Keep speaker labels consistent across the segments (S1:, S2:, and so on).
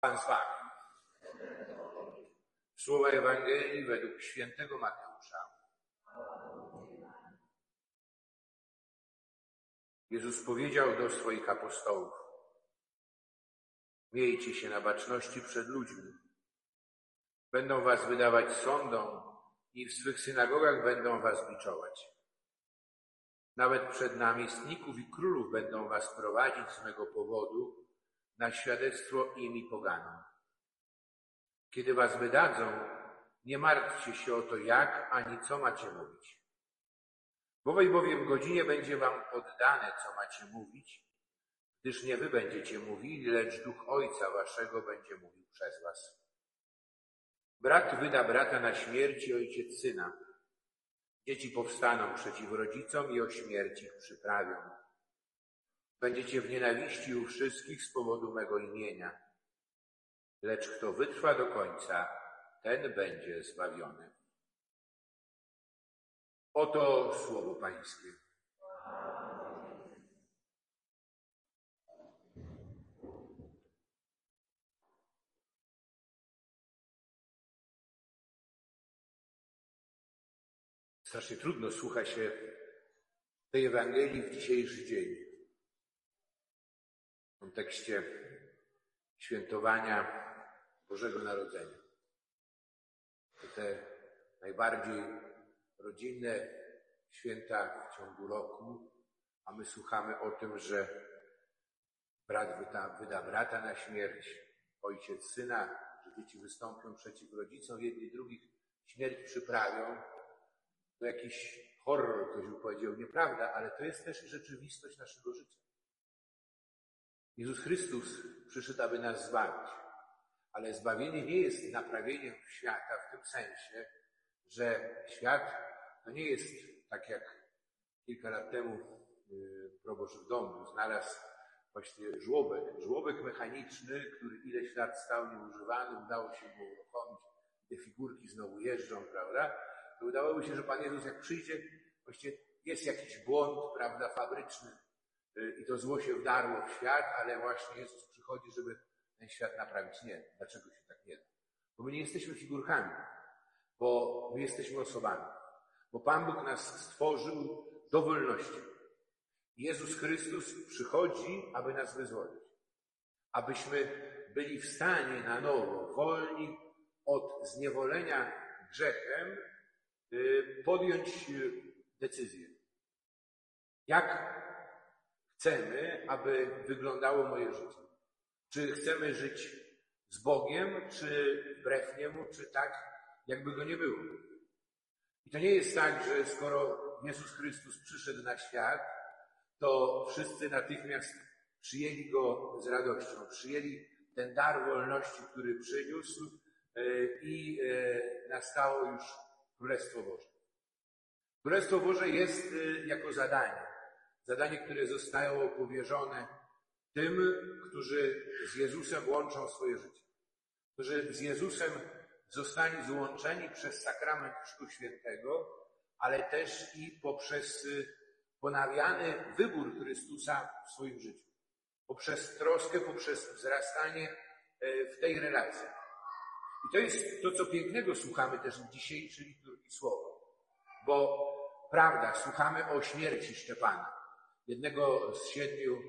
S1: Pan z. Słowa Ewangelii według świętego Mateusza. Jezus powiedział do swoich apostołów: Miejcie się na baczności przed ludźmi. Będą was wydawać sądom i w swych synagogach będą was biczować. Nawet przed namiestników i królów będą was prowadzić z mego powodu na świadectwo im i poganom. Kiedy was wydadzą, nie martwcie się o to, jak ani co macie mówić. W owej bowiem godzinie będzie wam oddane, co macie mówić, gdyż nie wy będziecie mówili, lecz Duch Ojca waszego będzie mówił przez was. Brat wyda brata na śmierć i ojciec syna. Dzieci powstaną przeciw rodzicom i o śmierć ich przyprawią. Będziecie w nienawiści u wszystkich z powodu mego imienia. Lecz kto wytrwa do końca, ten będzie zbawiony. Oto słowo Pańskie. Strasznie trudno słucha się tej Ewangelii w dzisiejszy dzień. W kontekście świętowania Bożego Narodzenia. Te najbardziej rodzinne święta w ciągu roku, a my słuchamy o tym, że brat wyda, wyda brata na śmierć, ojciec syna, że dzieci wystąpią przeciw rodzicom, jedni drugich śmierć przyprawią. To jakiś horror, ktoś by powiedział, nieprawda, ale to jest też rzeczywistość naszego życia. Jezus Chrystus przyszedł, aby nas zbawić. Ale zbawienie nie jest naprawieniem świata w tym sensie, że świat to nie jest tak jak kilka lat temu yy, proboszcz w domu znalazł właśnie żłobek, żłobek mechaniczny, który ileś lat stał nieużywany, udało się go uruchomić, te figurki znowu jeżdżą, prawda? To wydawało się, że Pan Jezus jak przyjdzie, właściwie jest jakiś błąd, prawda, fabryczny i to zło się wdarło w świat, ale właśnie Jezus przychodzi, żeby ten świat naprawić. Nie. Dlaczego się tak nie da? Bo my nie jesteśmy figurkami, bo my jesteśmy osobami. Bo Pan Bóg nas stworzył do wolności. Jezus Chrystus przychodzi, aby nas wyzwolić. Abyśmy byli w stanie na nowo, wolni od zniewolenia grzechem, y, podjąć decyzję. Jak chcemy, aby wyglądało moje życie? Czy chcemy żyć z Bogiem, czy wbrew Niemu, czy tak, jakby Go nie było? I to nie jest tak, że skoro Jezus Chrystus przyszedł na świat, to wszyscy natychmiast przyjęli Go z radością, przyjęli ten dar wolności, który przyniósł e, i e, nastało już Królestwo Boże. Królestwo Boże jest e, jako zadanie. Zadanie, które zostało powierzone tym, którzy z Jezusem łączą swoje życie. Którzy z Jezusem zostali złączeni przez sakrament Chrztu Świętego, ale też i poprzez ponawiany wybór Chrystusa w swoim życiu. Poprzez troskę, poprzez wzrastanie w tej relacji. I to jest to, co pięknego słuchamy też w dzisiejszej liturgii słowa. Bo prawda, słuchamy o śmierci Szczepana, jednego z siedmiu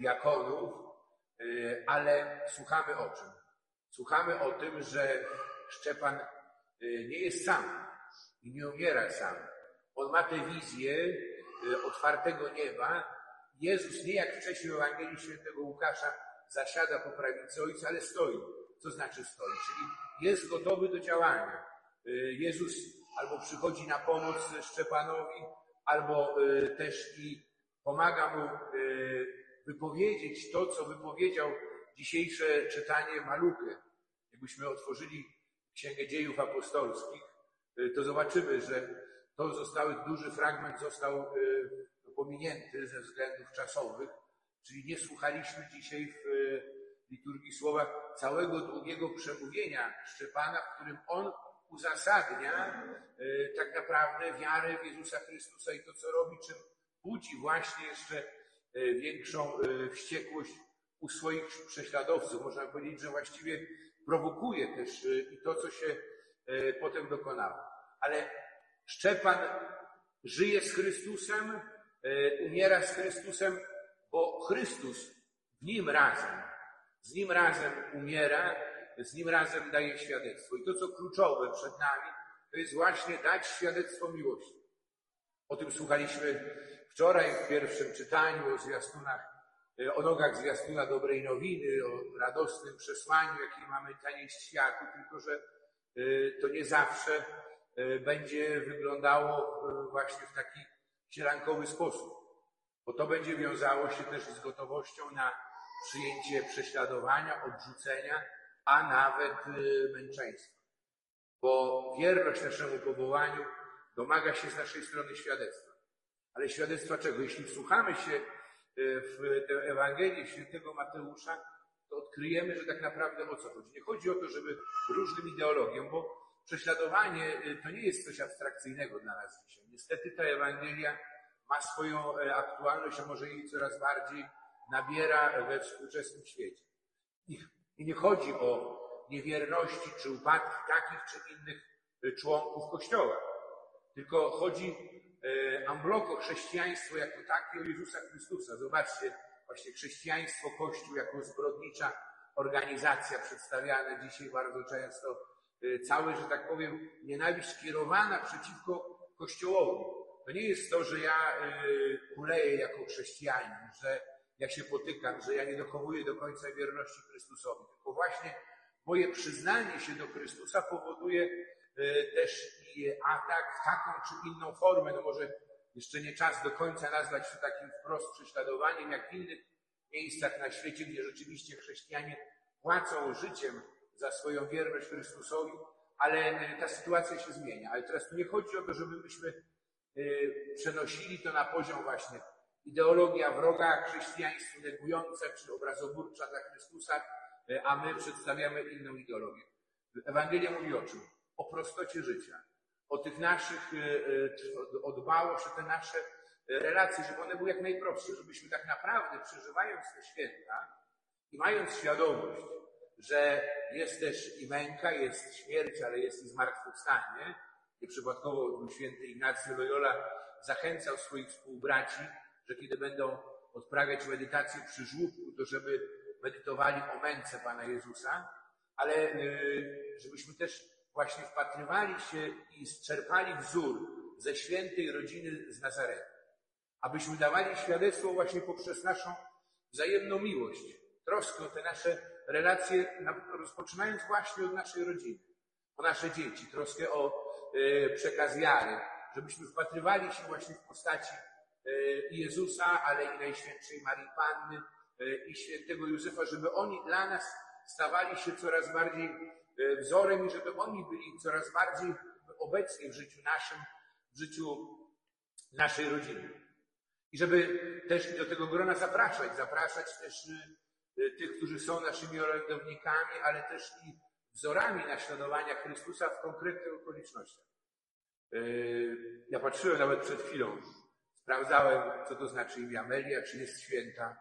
S1: diakonów, ale słuchamy o czym? Słuchamy o tym, że Szczepan nie jest sam i nie umiera sam. On ma tę wizję otwartego nieba. Jezus nie jak wcześniej w Ewangelii Świętego Łukasza zasiada po prawicy Ojca, ale stoi. Co znaczy stoi? Czyli jest gotowy do działania. Jezus albo przychodzi na pomoc Szczepanowi, albo też i pomaga mu wypowiedzieć to, co wypowiedział dzisiejsze czytanie Malukę. Jakbyśmy otworzyli Księgę Dziejów Apostolskich, to zobaczymy, że to zostały, duży fragment został pominięty ze względów czasowych, czyli nie słuchaliśmy dzisiaj w liturgii słowa całego długiego przemówienia Szczepana, w którym on uzasadnia tak naprawdę wiarę w Jezusa Chrystusa i to, co robi, czym budzi właśnie jeszcze większą wściekłość u swoich prześladowców. Można powiedzieć, że właściwie prowokuje też i to, co się potem dokonało. Ale Szczepan żyje z Chrystusem, umiera z Chrystusem, bo Chrystus w nim razem, z nim razem umiera, z nim razem daje świadectwo. I to, co kluczowe przed nami, to jest właśnie dać świadectwo miłości. O tym słuchaliśmy wczoraj w pierwszym czytaniu o zwiastunach, e, o nogach zwiastuna dobrej nowiny, o radosnym przesłaniu, jakie mamy nieść światu, tylko że e, to nie zawsze e, będzie wyglądało właśnie w taki sielankowy sposób, bo to będzie wiązało się też z gotowością na przyjęcie prześladowania, odrzucenia, a nawet męczeństwa. Bo wierność naszemu powołaniu domaga się z naszej strony świadectwa. Ale świadectwa czego? Jeśli wsłuchamy się e, w tę Ewangelię świętego Mateusza, to odkryjemy, że tak naprawdę o co chodzi. Nie chodzi o to, żeby różnym ideologiom, bo prześladowanie e, to nie jest coś abstrakcyjnego dla nas dzisiaj. Niestety ta Ewangelia ma swoją e, aktualność, a może jej coraz bardziej nabiera we współczesnym świecie. I nie chodzi o niewierności czy upadki takich czy innych członków Kościoła. Tylko chodzi ambloko chrześcijaństwo jako takie o Jezusa Chrystusa. Zobaczcie, właśnie chrześcijaństwo, Kościół jako zbrodnicza organizacja przedstawiana dzisiaj bardzo często, e, całe, że tak powiem, nienawiść kierowana przeciwko Kościołowi. To nie jest to, że ja e, kuleję jako chrześcijanin, że ja się potykam, że ja nie dochowuję do końca wierności Chrystusowi, tylko właśnie moje przyznanie się do Chrystusa powoduje E, też i atak w taką czy inną formę, no może jeszcze nie czas do końca nazwać to takim wprost prześladowaniem, jak w innych miejscach na świecie, gdzie rzeczywiście chrześcijanie płacą życiem za swoją wierność Chrystusowi, ale e, ta sytuacja się zmienia. Ale teraz tu nie chodzi o to, żeby myśmy e, przenosili to na poziom właśnie ideologia wroga chrześcijaństwu negująca czy obrazoburcza dla Chrystusa, a my przedstawiamy inną ideologię. Ewangelia mówi o czym? o prostocie życia, o tych naszych, e, e, o dbałość o te nasze relacje, żeby one były jak najprostsze, żebyśmy tak naprawdę przeżywając te święta i mając świadomość, że jest też i męka, jest śmierć, ale jest i zmartwychwstanie. Nieprzypadkowo święty Ignacy Loyola zachęcał swoich współbraci, że kiedy będą odprawiać medytację przy żłóbku, to żeby medytowali o męce Pana Jezusa, ale e, żebyśmy też właśnie wpatrywali się i czerpali wzór ze świętej rodziny z Nazaretu. Abyśmy dawali świadectwo właśnie poprzez naszą wzajemną miłość, troskę o te nasze relacje, rozpoczynając właśnie od naszej rodziny, o nasze dzieci, troskę o e, przekaz wiary, żebyśmy wpatrywali się właśnie w postaci e, Jezusa, ale i Najświętszej Marii Panny e, i świętego Józefa, żeby oni dla nas stawali się coraz bardziej E, wzorem i żeby oni byli coraz bardziej obecni w życiu naszym, w życiu naszej rodziny. I żeby też do tego grona zapraszać, zapraszać też e, tych, którzy są naszymi orędownikami, ale też i wzorami naśladowania Chrystusa w konkretnych okolicznościach. E, ja patrzyłem nawet przed chwilą, sprawdzałem, co to znaczy imię Amelia, czy jest święta,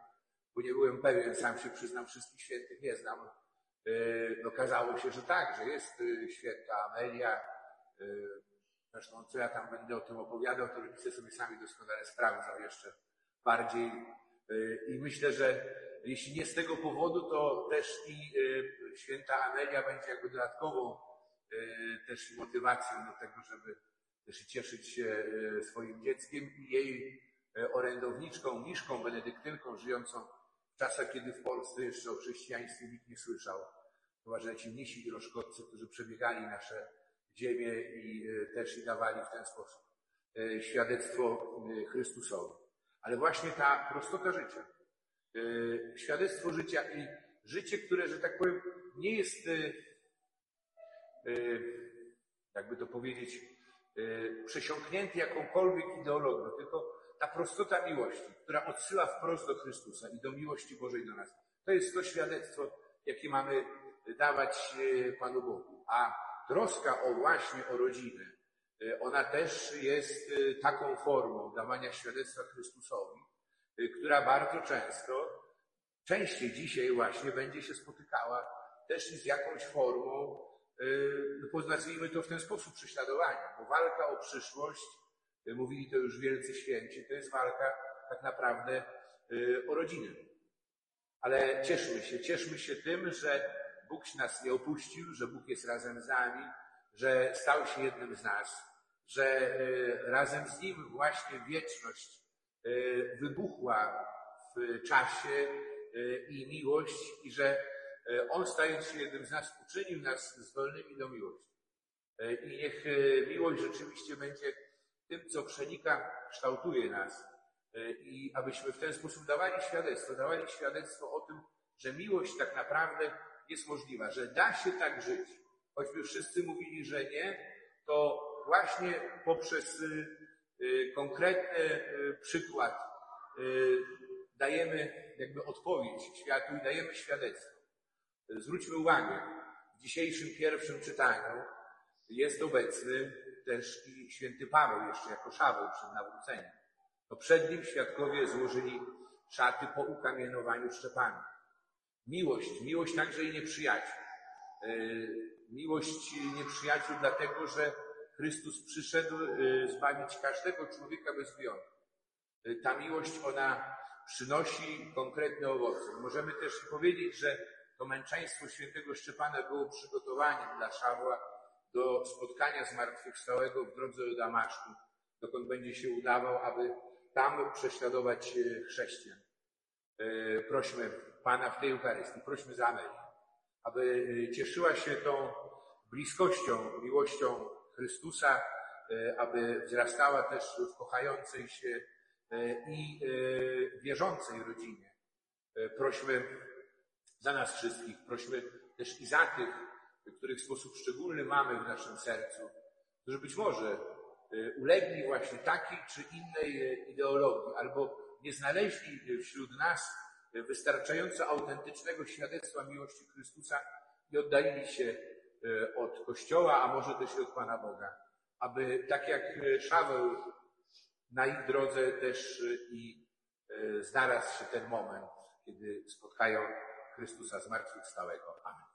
S1: bo nie byłem pewien, sam się przyznam, wszystkich świętych nie znam. E, okazało się, że tak, że jest e, święta Amelia. E, zresztą co ja tam będę o tym opowiadał, to rodzice sobie sami doskonale sprawdzą jeszcze bardziej. I myślę, że jeśli nie z tego powodu, to też i święta Amelia będzie jakby dodatkową też motywacją do tego, żeby też cieszyć się swoim dzieckiem i jej orędowniczką, Miszką Benedyktynką, żyjącą w czasach, kiedy w Polsce jeszcze o chrześcijaństwie nikt nie słyszał chyba że ci mnisi którzy przebiegali nasze ziemię i e, też i dawali w ten sposób e, świadectwo e, Chrystusowi. Ale właśnie ta prostota życia, świadectwo życia i życie, które, że tak powiem, nie jest, jakby to powiedzieć, przesiąknięte jakąkolwiek ideologią, tylko ta prostota miłości, która odsyła wprost do Chrystusa i do miłości Bożej do nas. To jest to świadectwo, jakie mamy dawać e, Panu Bogu. A troska o właśnie o rodzinę, e, ona też jest e, taką formą dawania świadectwa Chrystusowi, która bardzo często częściej dzisiaj właśnie będzie się spotykała też z jakąś formą, nazwijmy to w ten sposób, prześladowania, bo walka o przyszłość, mówili to już wielcy święci, to jest walka tak naprawdę yy, o rodzinę. Ale cieszmy się, cieszmy się tym, że Bóg nas nie opuścił, że Bóg jest razem z nami, że stał się jednym z nas, że razem z Nim właśnie wieczność wybuchła w czasie i miłość i że On stając się jednym z nas, uczynił nas zdolnymi do miłości. I niech miłość rzeczywiście będzie tym, co przenika, kształtuje nas. I abyśmy w ten sposób dawali świadectwo, dawali świadectwo o tym, że miłość tak naprawdę jest możliwa, że da się tak żyć. Choćby wszyscy mówili, że nie, to właśnie poprzez konkretny przykład dajemy jakby odpowiedź światu i dajemy świadectwo. Zwróćmy uwagę, w dzisiejszym pierwszym czytaniu jest obecny też i święty Paweł, jeszcze jako Szaweł przed nawróceniem. To przed nim świadkowie złożyli szaty po ukamienowaniu Szczepana. Miłość, miłość także i nieprzyjaciół. E, miłość nieprzyjaciół dlatego, że Chrystus przyszedł e, zbawić każdego człowieka bez wyjątku. E, ta miłość, ona przynosi konkretne owoce. Możemy też powiedzieć, że to męczeństwo świętego Szczepana było przygotowaniem dla Szawła do spotkania zmartwychwstałego w drodze do Damaszku, dokąd będzie się udawał, aby tam prześladować e, chrześcijan. E, prośmy Pana w tej Eucharystii, prośmy za Amelię, aby e, cieszyła się tą bliskością, miłością Chrystusa, aby wzrastała też w kochającej się i wierzącej rodzinie. Prośmy za nas wszystkich. Prośmy też i za tych, których w sposób szczególny mamy w naszym sercu, którzy być może e, ulegli właśnie takiej czy innej e, ideologii, albo nie znaleźli wśród nas wystarczająco autentycznego świadectwa miłości Chrystusa i oddalili się e, od Kościoła, a może też i od Pana Boga. Aby tak jak Szaweł na ich drodze też i znalazł się ten moment, kiedy spotkają Chrystusa zmartwychwstałego. Amen.